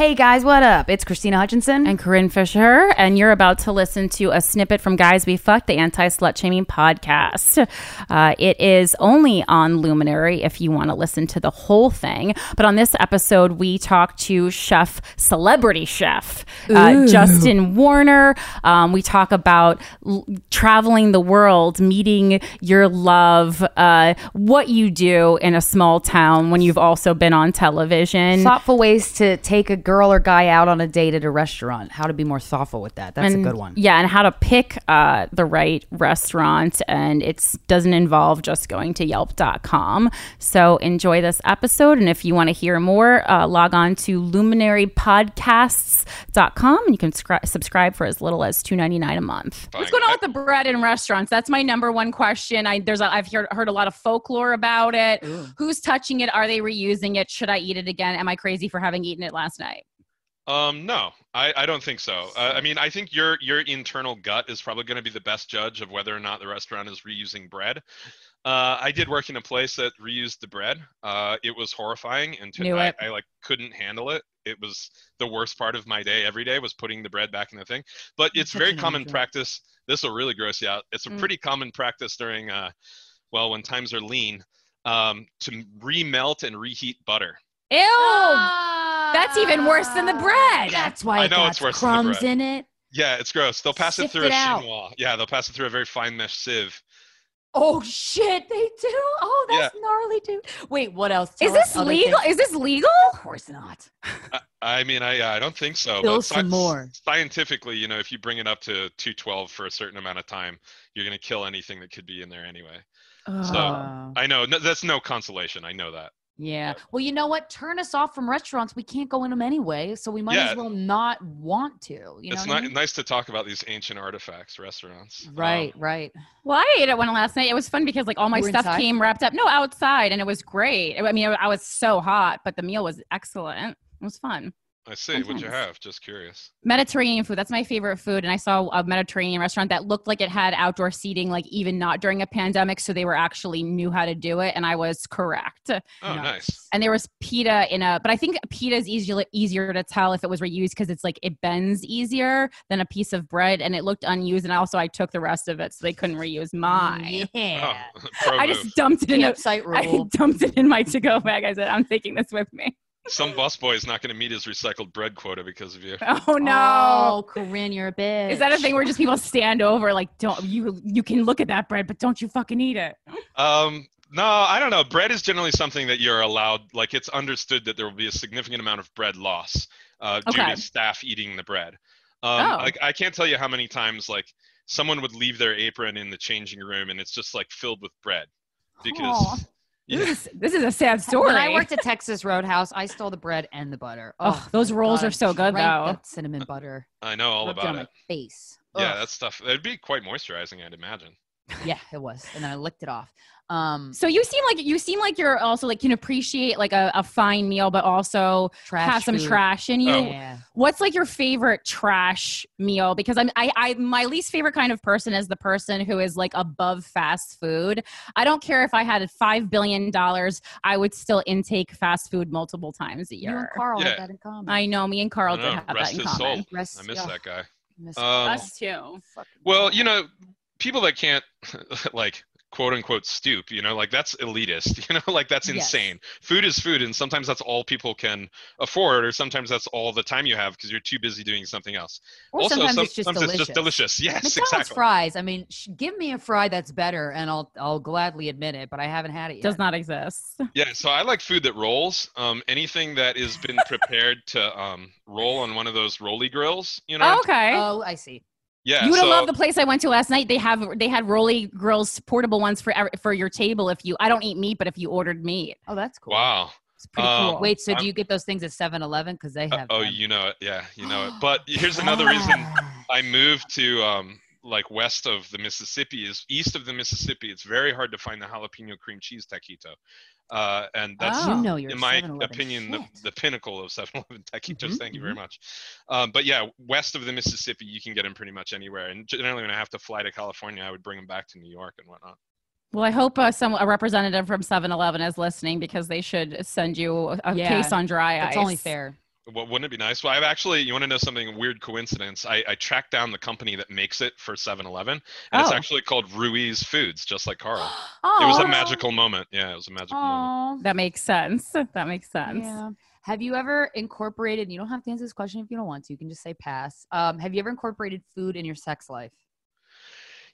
Hey guys, what up? It's Krystyna Hutchinson. and Corinne Fisher, and you're about to listen to a snippet from Guys We Fucked, the anti slut shaming podcast. Uh, it is only on Luminary if you want to listen to the whole thing. But on this episode, we talk to chef, celebrity chef, uh, Justin Warner. Um, we talk about l- traveling the world, meeting your love, uh, what you do in a small town when you've also been on television. thoughtful ways to take a girl or guy out on a date at a restaurant. How to be more thoughtful with that. That's and- a good one. Yeah, and how to pick uh, the right restaurant. And it doesn't involve just going to yelp.com. So enjoy this episode. And if you want to hear more, uh, log on to luminarypodcasts.com and you can scri- subscribe for as little as two ninety nine a month. What's going on with the bread in restaurants? That's my number one question. I there's a, I've heard heard a lot of folklore about it. Who's touching it? Are they reusing it? Should I eat it again? Am I crazy for having eaten it last night? Um, no, I, I don't think so. Uh, I mean, I think your your internal gut is probably going to be the best judge of whether or not the restaurant is reusing bread. Uh, I did work in a place that reused the bread. Uh, it was horrifying, and to, Knew I, it. I like couldn't handle it. It was the worst part of my day every day was putting the bread back in the thing. But it's very common practice. This will really gross you out. It's a Mm. pretty common practice during, uh, well, when times are lean, um, to remelt and reheat butter. Ew! That's even worse than the bread. That's why I it know it's worse than the crumbs bread. in it. Yeah, it's gross. They'll pass it through it a out. chinois. Yeah, they'll pass it through a very fine mesh sieve. Oh shit, they do. Oh, that's gnarly, dude. Wait, what else? Is Tell us this legal? things. Is this legal? Of course not. I, I mean, I I don't think so. Spill but some more. Scientifically, you know, if you bring it up to 212 for a certain amount of time, you're gonna kill anything that could be in there anyway. So Uh, I know no, that's no consolation. I know that. Yeah. Well, you know what? Turn us off from restaurants. We can't go in them anyway, so we might Yeah. as well not want to. You it's know what ni- I mean? nice to talk about these ancient artifacts, restaurants. Um, Right, right. Well, I ate at one last night. It was fun because like all my You were stuff inside? came wrapped up. No, outside, and it was great. I mean, I was so hot, but the meal was excellent. It was fun. I see. What'd you have? Just curious. Mediterranean food. That's my favorite food. And I saw a Mediterranean restaurant that looked like it had outdoor seating, like even not during a pandemic. So they were actually knew how to do it. And I was correct. Oh, nice. And there was pita in a, but I think pita is easier, easier to tell if it was reused because it's like it bends easier than a piece of bread. And it looked unused. And also I took the rest of it so they couldn't reuse mine. Yeah. Oh, I just dumped it in a, Campsite I dumped it in my to-go bag. I said, I'm taking this with me. Some busboy is not going to meet his recycled bread quota because of you. Oh no. Oh, Corinne, you're a bitch. Is that a thing where just people stand over like don't you you can look at that bread but don't you fucking eat it? Um, no, I don't know. Bread is generally something that you're allowed. Like it's understood that there will be a significant amount of bread loss uh, due Okay. to staff eating the bread. Um, Oh. like I can't tell you how many times like someone would leave their apron in the changing room and it's just like filled with bread because Aw. yeah. This is this is a sad story. When I worked at Texas Roadhouse, I stole the bread and the butter. Oh, those rolls God, are so good, though. That cinnamon butter. I know all Rubbed it about on it. my face. Yeah, Ugh. that stuff. It'd be quite moisturizing, I'd imagine. yeah, it was. And then I licked it off. Um, so you seem like you seem like you're also like can appreciate like a, a fine meal but also trash have some food. trash in you. Oh. Yeah. What's like your favorite trash meal? Because I'm I, I my least favorite kind of person is the person who is like above fast food. I don't care if I had five billion dollars, I would still intake fast food multiple times a year. You and year. Carl Yeah. have that in common. I know me and Carl I did know, have that in his common. soul. Rest- I miss yeah, that guy. miss Um, Us too. Well, you know, people that can't like quote unquote stoop, you know, like that's elitist, you know, like that's Yes. insane. Food is food, and sometimes that's all people can afford, or sometimes that's all the time you have because you're too busy doing something else. Or also, sometimes some- it's just sometimes delicious. it's just delicious. Yes, McDonald's exactly. fries. I mean, sh- give me a fry that's better, and I'll I'll gladly admit it. But I haven't had it yet. Does not exist. Yeah, so I like food that rolls. Um, anything that has been prepared to um roll on one of those rolly grills, you know. okay. Oh, I see. Yeah. you would so, have loved the place I went to last night. They have they had Rolly Grills portable ones for ev- for your table. If you, I don't eat meat, but if you ordered meat, Oh, that's cool. Wow. it's pretty Um, cool. Wait, so I'm- do you get those things at 7-Eleven? Because they Uh, have. oh, them. you know it. Yeah, you know it. But here's another reason I moved to um like west of the Mississippi is east of the Mississippi. It's very hard to find the jalapeno cream cheese taquito, uh, and that's Oh. You know your in my opinion the, the pinnacle of 7-Eleven taquitos. Mhm, Thank you very much. Um, but yeah, west of the Mississippi, you can get them pretty much anywhere. And generally, when I have to fly to California, I would bring them back to New York and whatnot. well, I hope uh, some a representative from 7-Eleven is listening because they should send you a Yeah, case on dry ice. That's only fair. Well, wouldn't it be nice? Well, I've actually, you want to know something weird coincidence? I, I tracked down the company that makes it for 7-Eleven, and it's Oh. actually called Ruiz Foods, just like Carl. Oh, It was a magical moment. Yeah, it was a magical moment. Oh, That makes sense. That makes sense. yeah. Have you ever incorporated? You don't have to answer this question if you don't want to. You can just say pass. Um, have you ever incorporated food in your sex life?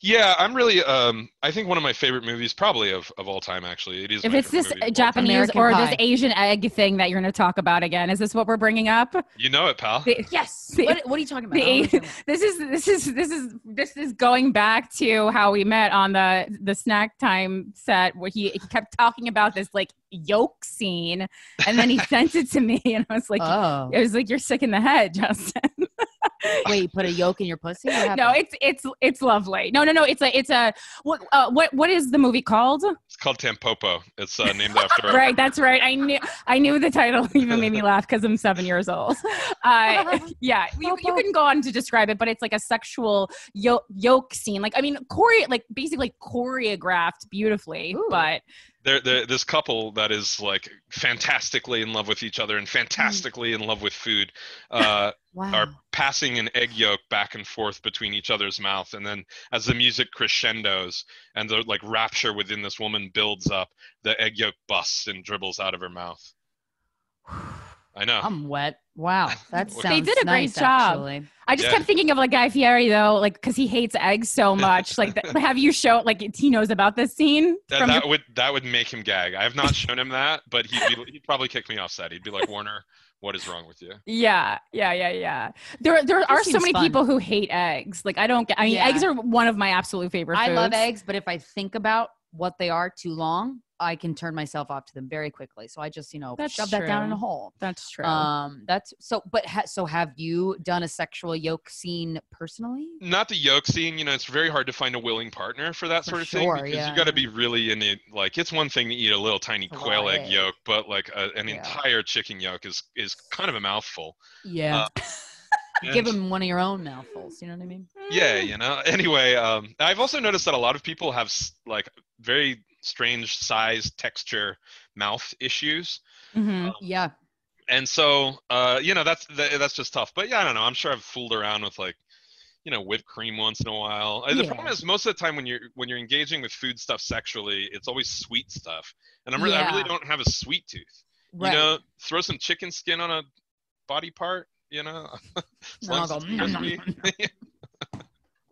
Yeah, I'm really. Um, I think one of my favorite movies, probably of, of all time, actually. It is. If my it's this movie of all time. Japanese or Pie. this Asian egg thing that you're going to talk about again, is this what we're bringing up? You know it, pal. The- Yes. The- what, what are you talking about? the I don't Asian- understand. this is this is this is this is going back to how we met on the the snack time set where he, he kept talking about this like yolk scene and then he sent it to me and I was like oh, it was like you're sick in the head Justin wait, you put a yolk in your pussy? No it's it's it's lovely no no no it's a it's a what uh, what what is the movie called It's called Tampopo. It's uh, named after. right that's right I knew I knew the title even made me laugh because I'm seven years old uh, yeah you, you can go on to describe it but it's like a sexual yolk, yolk scene like I mean chore like basically choreographed beautifully Ooh. but There, there, this couple that is like fantastically in love with each other and fantastically in love with food uh, wow. are passing an egg yolk back and forth between each other's mouth, and then as the music crescendos and the like rapture within this woman builds up, the egg yolk busts and dribbles out of her mouth. I know. I'm wet. Wow, that They did a great nice, job. Actually. I just Yeah. kept thinking of like Guy Fieri though, like because he hates eggs so much. Like, th- have you shown like he knows about this scene? that, from that your- would that would make him gag. I have not shown him that, but he'd be, he'd probably kick me off set. He'd be like, Warner, what is wrong with you? yeah, yeah, yeah, yeah. There, there are so many fun. people who hate eggs. Like, I don't get. I mean, Yeah. eggs are one of my absolute favorite. I love eggs, but if I think about what they are too long, I can turn myself off to them very quickly. So I just, you know, That's shove that down in a true. hole. That's true. Um, that's so. But ha- so, have you done a sexual yolk scene personally? Not the yolk scene, you know, it's very hard to find a willing partner for that For sort of sure, thing because yeah. you got to be really in it. Like, it's one thing to eat a little tiny A quail egg egg. yolk, but like a, an Yeah. entire chicken yolk is is kind of a mouthful. Yeah. Uh, Give And- them one of your own mouthfuls. You know what I mean? yeah you know anyway um i've also noticed that a lot of people have like very strange size texture mouth issues. Mhm. Yeah. and so uh you know that's that, that's just tough. But yeah i don't know. I'm sure i've fooled around with like you know whipped cream once in a while. Uh, the problem is most of the time when you're when you're engaging with food stuff sexually it's always sweet stuff. And i'm really i really don't have a sweet tooth. Right. you know throw some chicken skin on a body part you know? As long as it's go, "Mm, "Nom, nom, crispy.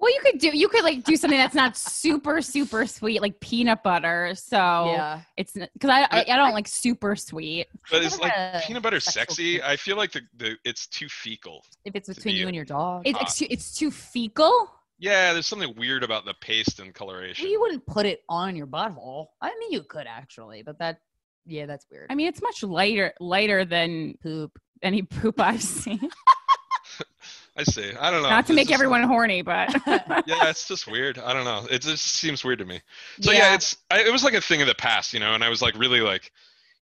Well, you could do. You could like do something that's not super super sweet, like peanut butter. So yeah. it's because I, I I don't like super sweet. But I've it's like peanut butter sexy. tooth. I feel like the, the it's too fecal. If it's between be you a- and your dog, It, Ah. it's too it's too fecal. Yeah, there's something weird about the paste and coloration. well, you wouldn't put it on your butthole. I mean, you could actually, but that, yeah, that's weird. I mean, it's much lighter lighter than poop. any poop I've seen. I see. I don't know. Not to It's make just- everyone horny, but Yeah, it's just weird. I don't know. It just seems weird to me. So yeah, it's I, it was like a thing of the past, you know, and I was like really like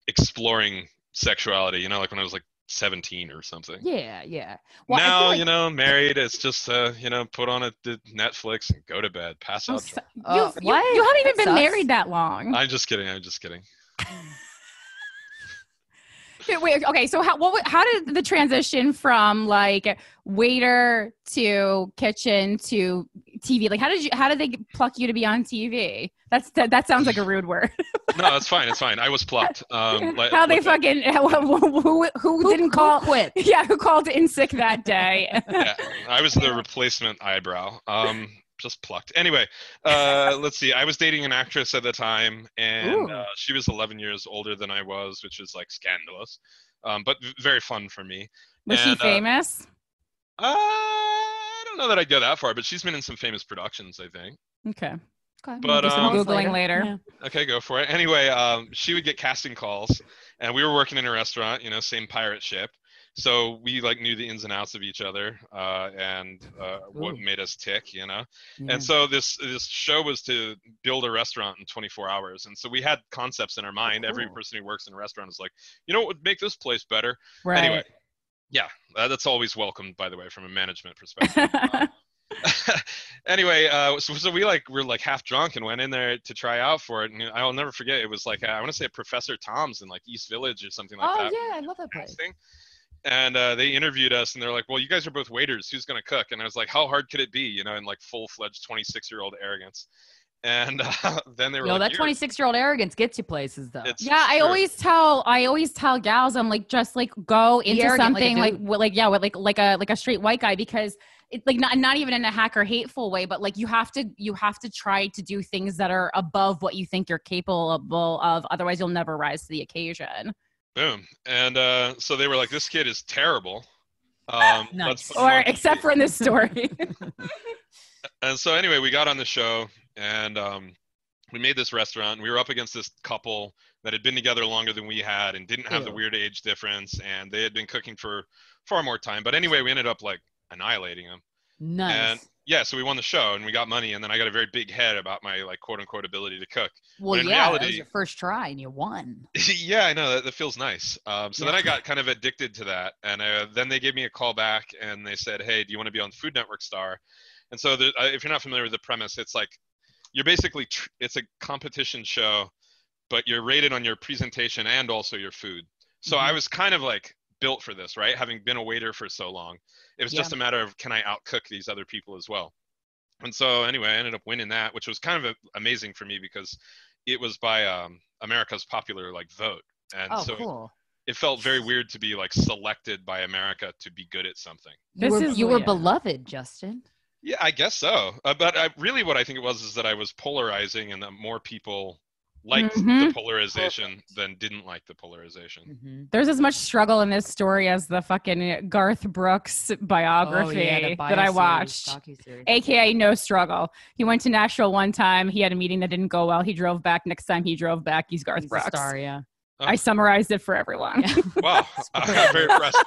exploring sexuality, you know, like when I was like 17 or something. yeah, yeah. Well, now, like- you know, married, it's just uh, you know, put on a the Netflix and go to bed, pass I'm out. so- Oh, you've- you, what? you haven't even That been sucks. married that long. I'm just kidding. I'm just kidding. Okay, Wait, okay, so how what, how did the transition from like waiter to kitchen to TV? Like, how did you how did they pluck you to be on TV? That's that, that sounds like a rude word. No, it's fine. It's fine. I was plucked. Um, like, how they with the- fucking who, who, who didn't who call? quit? Yeah, who called in sick that day? yeah, I was the replacement eyebrow. Um, just plucked. Anyway, uh, let's see. I was dating an actress at the time, and uh, she was 11 years older than I was, which is like scandalous, um, but v- very fun for me. Was she And, uh, famous? Uh, I don't know that I'd go that far, but she's been in some famous productions, I think. Okay. Okay, But, Do some um, googling later. Yeah. Okay, go for it. Anyway, um, she would get casting calls, and we were working in a restaurant, you know, same pirate ship. So we like knew the ins and outs of each other, uh, and uh, what made us tick, you know. Yeah. And so this this show was to build a restaurant in 24 hours, and so we had concepts in our mind. Every Cool. person who works in a restaurant is like, you know, what would make this place better? Right. Anyway, yeah, uh, that's always welcomed, by the way, from a management perspective. Uh, anyway, uh, so, so we like were like half drunk and went in there to try out for it, and I'll never forget. It was like I want to say Professor Thom's in like East Village or something like oh that. Oh yeah, I love that place. Casting. and uh, they interviewed us, and they're like, "Well, you guys are both waiters. Who's gonna cook?" And I was like, "How hard could it be?" You know, in like full fledged 26 year old arrogance. And uh, then they were Yo, like, that 26 year old arrogance gets you places though. it's Yeah, I always tell I always tell gals I'm like just like go into arrogant something like dude. like, like yeah like like a like a straight white guy because it's like not not even in a hacker hateful way but like you have to you have to try to do things that are above what you think you're capable of otherwise you'll never rise to the occasion. Boom. And uh, so they were like, "This kid is terrible." Um, Nice. let's Or except for in this story. and so anyway, we got on the show and um, we made this restaurant. We were up against this couple that had been together longer than we had and didn't have the weird age difference, and they had been cooking for far more time. But anyway, we ended up like annihilating them. Nice. And yeah, so we won the show and we got money, and then I got a very big head about my like quote unquote ability to cook. well, yeah, that was your first try and you won. yeah, I know that, that feels nice. Um, so then I got kind of addicted to that, and uh, then they gave me a call back, and they said, "Hey, do you want to be on Food Network Star?" And so, the, uh, if you're not familiar with the premise, it's like you're basically tr- it's a competition show, but you're rated on your presentation and also your food. So I Mhm. was kind of like built for this, right? Having been a waiter for so long, it was just a matter of can I outcook these other people as well. And so anyway, I ended up winning that, which was kind of a, amazing for me because it was by um, America's popular like vote, and Oh, so cool. it felt very weird to be like selected by America to be good at something. You This were, is you were weird. beloved, Justin. Yeah, I guess so. Uh, but I, really, what I think it was is that I was polarizing, and that more people liked the Mhm. polarization than didn't like the polarization. Mm-hmm. There's as much struggle in this story as the fucking Garth Brooks biography Oh, that I watched. AKA no struggle. He went to Nashville one time. He had a meeting that didn't go well. He drove back. Next time he drove back, he's Garth He's a Brooks. star, yeah. I summarized it for everyone. Wow, I'm very impressed.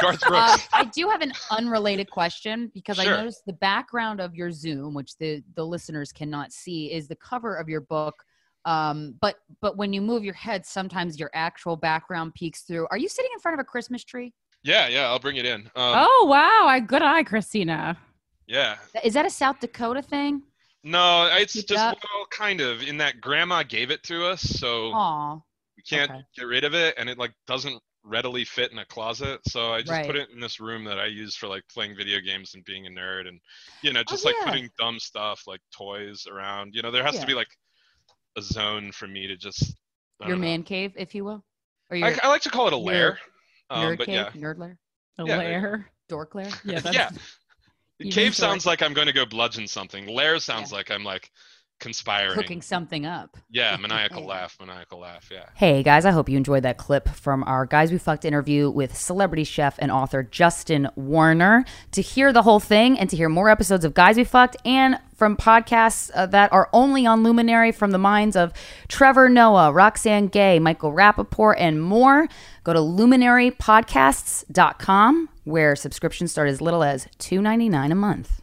Garth Brooks. Um, I do have an unrelated question because Sure. I noticed the background of your Zoom, which the the listeners cannot see, is the cover of your book. Um, but but when you move your head, sometimes your actual background peeks through. Are you sitting in front of a Christmas tree? yeah, yeah, I'll bring it in. Um, oh wow! I good eye, Krystyna. Yeah. Is that a South Dakota thing? No, it's Keep just up. well, kind of in that grandma gave it to us, so Aw, we can't okay. get rid of it, and it like doesn't readily fit in a closet. So I just Right. put it in this room that I use for like playing video games and being a nerd, and you know, Oh, just like yeah. putting dumb stuff like toys around. You know, there has Yeah. to be like a zone for me to just. I your know. man cave, if you will, or your I, I like to call it a your lair. Um, nerd but cave, yeah, nerd lair, a Yeah, lair. dork lair. Yeah, that's, yeah. even Cave sounds like I'm going to go bludgeon something. Lair sounds like I'm like conspiring. Cooking something up. Yeah, maniacal laugh, maniacal laugh. Yeah. Hey guys, I hope you enjoyed that clip from our Guys We Fucked interview with celebrity chef and author Justin Warner. To hear the whole thing and to hear more episodes of Guys We Fucked and from podcasts uh, that are only on Luminary from the minds of Trevor Noah, Roxane Gay, Michael Rapaport, and more, go to luminarypodcasts.com where subscriptions start as little as $2.99 a month.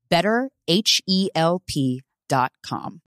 better, H E L P.com.